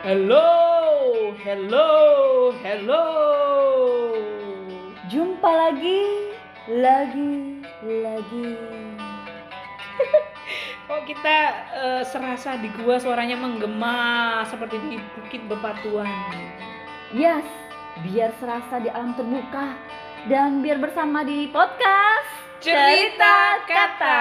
Hello, hello, hello. Jumpa lagi, lagi, lagi. Kok kita eh, serasa di gua suaranya menggema seperti di bukit bebatuan. Yes, biar serasa di alam terbuka dan biar bersama di podcast Cerita kata.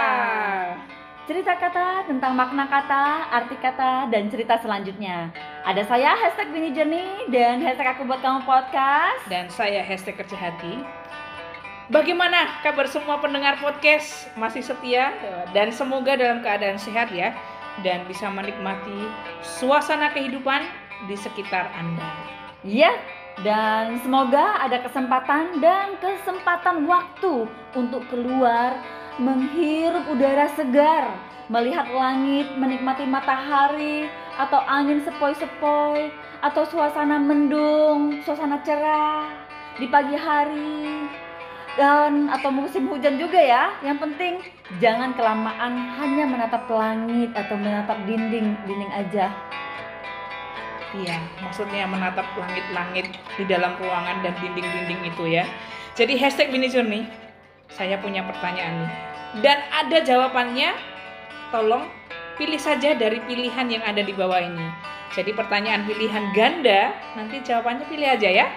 Cerita kata tentang makna kata, arti kata, dan cerita selanjutnya. Ada saya hashtag Bini Jernih dan hashtag aku buat kamu podcast. Dan saya hashtag kerja hati. Bagaimana kabar semua pendengar podcast? Masih setia dan semoga dalam keadaan sehat ya dan bisa menikmati suasana kehidupan di sekitar Anda. Ya, dan semoga ada kesempatan dan kesempatan waktu untuk keluar menghirup udara segar, melihat langit, menikmati matahari atau angin sepoi-sepoi atau suasana mendung, suasana cerah di pagi hari dan atau musim hujan juga ya. Yang penting jangan kelamaan hanya menatap langit atau menatap dinding, dinding aja. Iya, maksudnya menatap langit-langit di dalam ruangan dan dinding-dinding itu ya. Jadi hashtag Bini Journey, saya punya pertanyaan nih. Dan ada jawabannya, tolong pilih saja dari pilihan yang ada di bawah ini. Jadi pertanyaan pilihan ganda, nanti jawabannya pilih aja ya.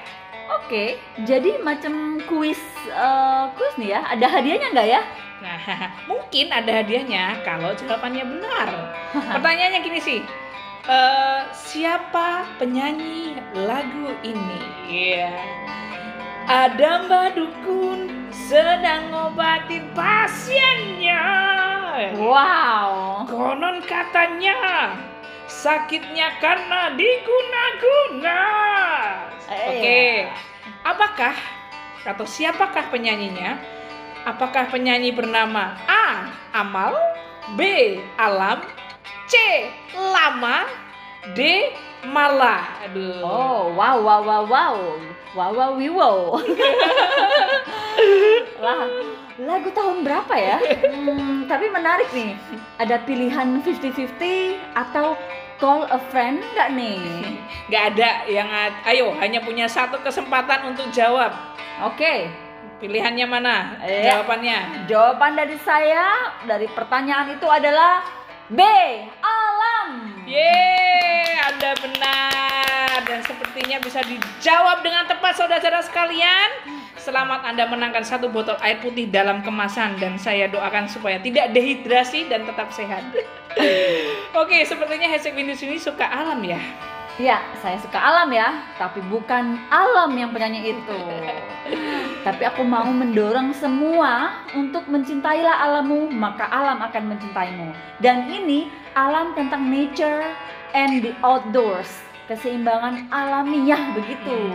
Oke, jadi macam kuis eh, kuis nih ya. Ada hadiahnya nggak ya? Nah, mungkin ada hadiahnya kalau jawabannya benar. Pertanyaannya gini sih, eh, siapa penyanyi lagu ini? Iya. Ada Mbak Dukun sedang ngobatin pasiennya. Wow. Konon katanya sakitnya karena diguna-guna. Eh, Oke, apakah atau siapakah penyanyinya? Apakah penyanyi bernama A. Amal, B. Alam, C. Lama, D. Mala? Aduh. Oh, wow, wow, wow, wow, wow, wow, wow. Lah, lagu tahun berapa ya? Hmm, tapi menarik nih. Ada pilihan 50-50 atau call a friend nggak nih? Nggak ada yang ayo hanya punya satu kesempatan untuk jawab. Oke, Pilihannya mana? Eh. Jawabannya. jawaban dari saya dari pertanyaan itu adalah B. Alam. Yeay, Benar dan sepertinya bisa dijawab dengan tepat saudara-saudara sekalian. Selamat Anda menangkan satu botol air putih dalam kemasan dan saya doakan supaya tidak dehidrasi dan tetap sehat. Oke, sepertinya hashtag Windows ini suka alam ya. Ya, saya suka alam ya, tapi bukan alam yang penyanyi itu. tapi aku mau mendorong semua untuk mencintailah alammu, maka alam akan mencintaimu. Dan ini alam tentang nature and the outdoors, keseimbangan alamiah begitu.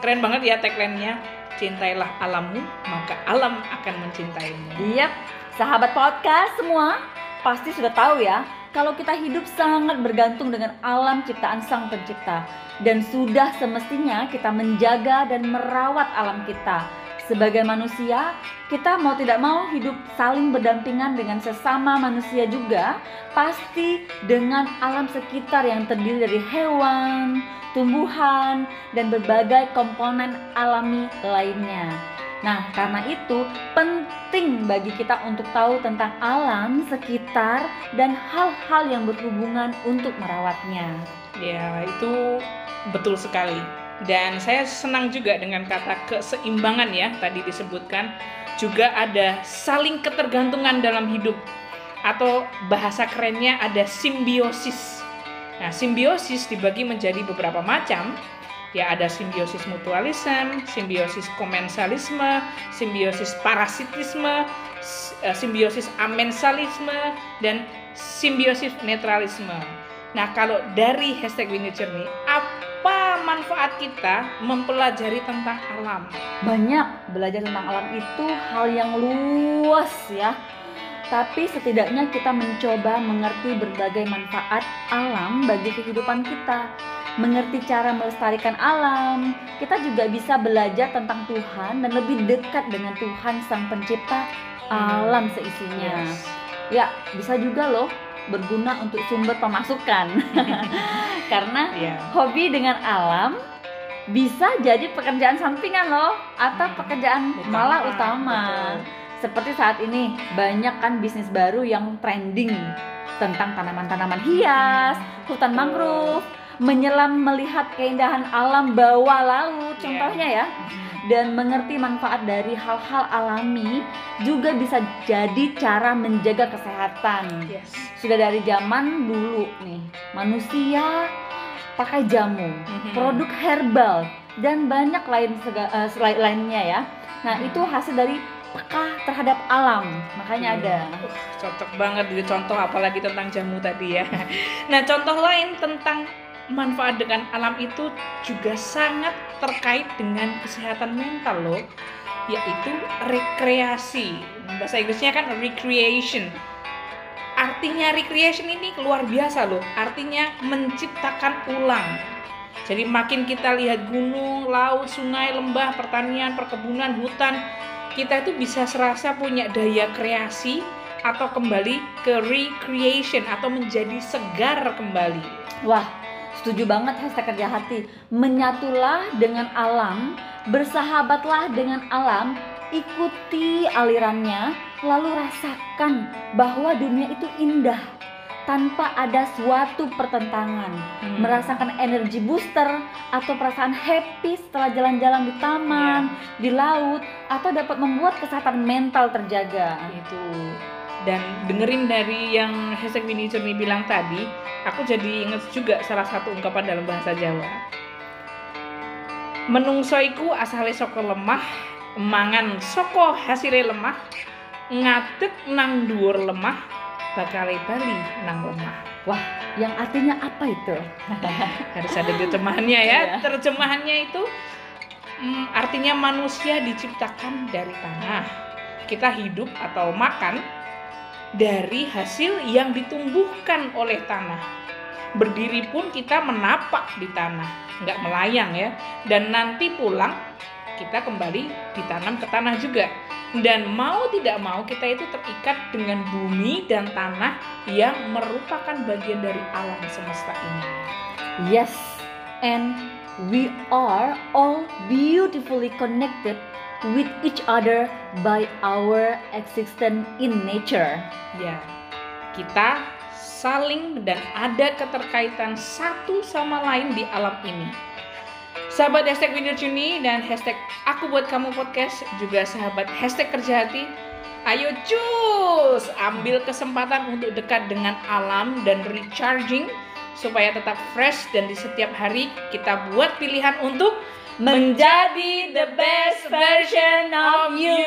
Keren banget ya tagline-nya. Cintailah alammu, maka alam akan mencintaimu. Yap, sahabat podcast semua pasti sudah tahu ya kalau kita hidup sangat bergantung dengan alam ciptaan Sang Pencipta dan sudah semestinya kita menjaga dan merawat alam kita. Sebagai manusia, kita mau tidak mau hidup saling berdampingan dengan sesama manusia juga, pasti dengan alam sekitar yang terdiri dari hewan, tumbuhan, dan berbagai komponen alami lainnya. Nah, karena itu penting bagi kita untuk tahu tentang alam sekitar dan hal-hal yang berhubungan untuk merawatnya. Ya, itu betul sekali. Dan saya senang juga dengan kata keseimbangan ya, tadi disebutkan. Juga ada saling ketergantungan dalam hidup. Atau bahasa kerennya ada simbiosis. Nah, simbiosis dibagi menjadi beberapa macam. Ya, ada simbiosis mutualisme, simbiosis komensalisme, simbiosis parasitisme, eh, simbiosis amensalisme, dan simbiosis netralisme. Nah, kalau dari hashtag Winnie Journey, apa manfaat kita mempelajari tentang alam? Banyak belajar tentang alam itu hal yang luas ya. Tapi setidaknya kita mencoba mengerti berbagai manfaat alam bagi kehidupan kita. Mengerti cara melestarikan alam, kita juga bisa belajar tentang Tuhan dan lebih dekat dengan Tuhan Sang Pencipta alam seisinya. Yes. Ya, bisa juga loh berguna untuk sumber pemasukan. Karena Iya. hobi dengan alam bisa jadi pekerjaan sampingan loh atau Hmm, pekerjaan utama, malah utama. betul. Seperti saat ini banyak kan bisnis baru yang trending tentang tanaman-tanaman hias, hutan mangrove, menyelam melihat keindahan alam bawah laut Iya. contohnya ya dan mengerti manfaat dari hal-hal alami juga bisa jadi cara menjaga kesehatan. Yes. Sudah dari zaman dulu nih, manusia pakai jamu, Mhm. produk herbal dan banyak lain sega- selain lainnya ya. Nah, itu hasil dari peka terhadap alam. Makanya ada. Uh, cocok banget di contoh apalagi tentang jamu tadi ya. Nah, contoh lain tentang manfaat dengan alam itu juga sangat terkait dengan kesehatan mental loh, yaitu rekreasi. Bahasa Inggrisnya kan recreation. Artinya recreation ini luar biasa loh. Artinya menciptakan ulang. Jadi makin kita lihat gunung, laut, sungai, lembah, pertanian, perkebunan, hutan, kita itu bisa serasa punya daya kreasi atau kembali ke recreation atau menjadi segar kembali. Wah, setuju banget hashtag kerja hati. Menyatulah dengan alam, bersahabatlah dengan alam, ikuti alirannya, lalu rasakan bahwa dunia itu indah tanpa ada suatu pertentangan. Hmm. Merasakan energi booster atau perasaan happy setelah jalan-jalan di taman, di laut, atau dapat membuat kesehatan mental terjaga. itu dan dengerin dari yang hashtag Winnie Journey bilang tadi aku jadi inget juga salah satu ungkapan dalam bahasa Jawa menungsoiku asale saka lemah mangan saka hasile lemah ngadeg nang dhuwur lemah bakale bali nang lemah Yang artinya apa itu? harus ada terjemahannya ya Iya. terjemahannya itu mm, artinya manusia diciptakan dari tanah kita hidup atau makan dari hasil yang ditumbuhkan oleh tanah. Berdiri pun kita menapak di tanah nggak melayang ya. Dan nanti pulang kita kembali ditanam ke tanah juga. Dan mau tidak mau kita itu terikat dengan bumi dan tanah yang merupakan bagian dari alam semesta ini. Yes, and we are all beautifully connected with each other by our existence in nature. Ya, kita saling dan ada keterkaitan satu sama lain di alam ini. Sahabat hashtag Winner Juni dan hashtag Aku Buat Kamu Podcast juga sahabat hashtag Kerja Hati. Ayo cus, ambil kesempatan untuk dekat dengan alam dan recharging supaya tetap fresh dan di setiap hari kita buat pilihan untuk menjadi the best version of you.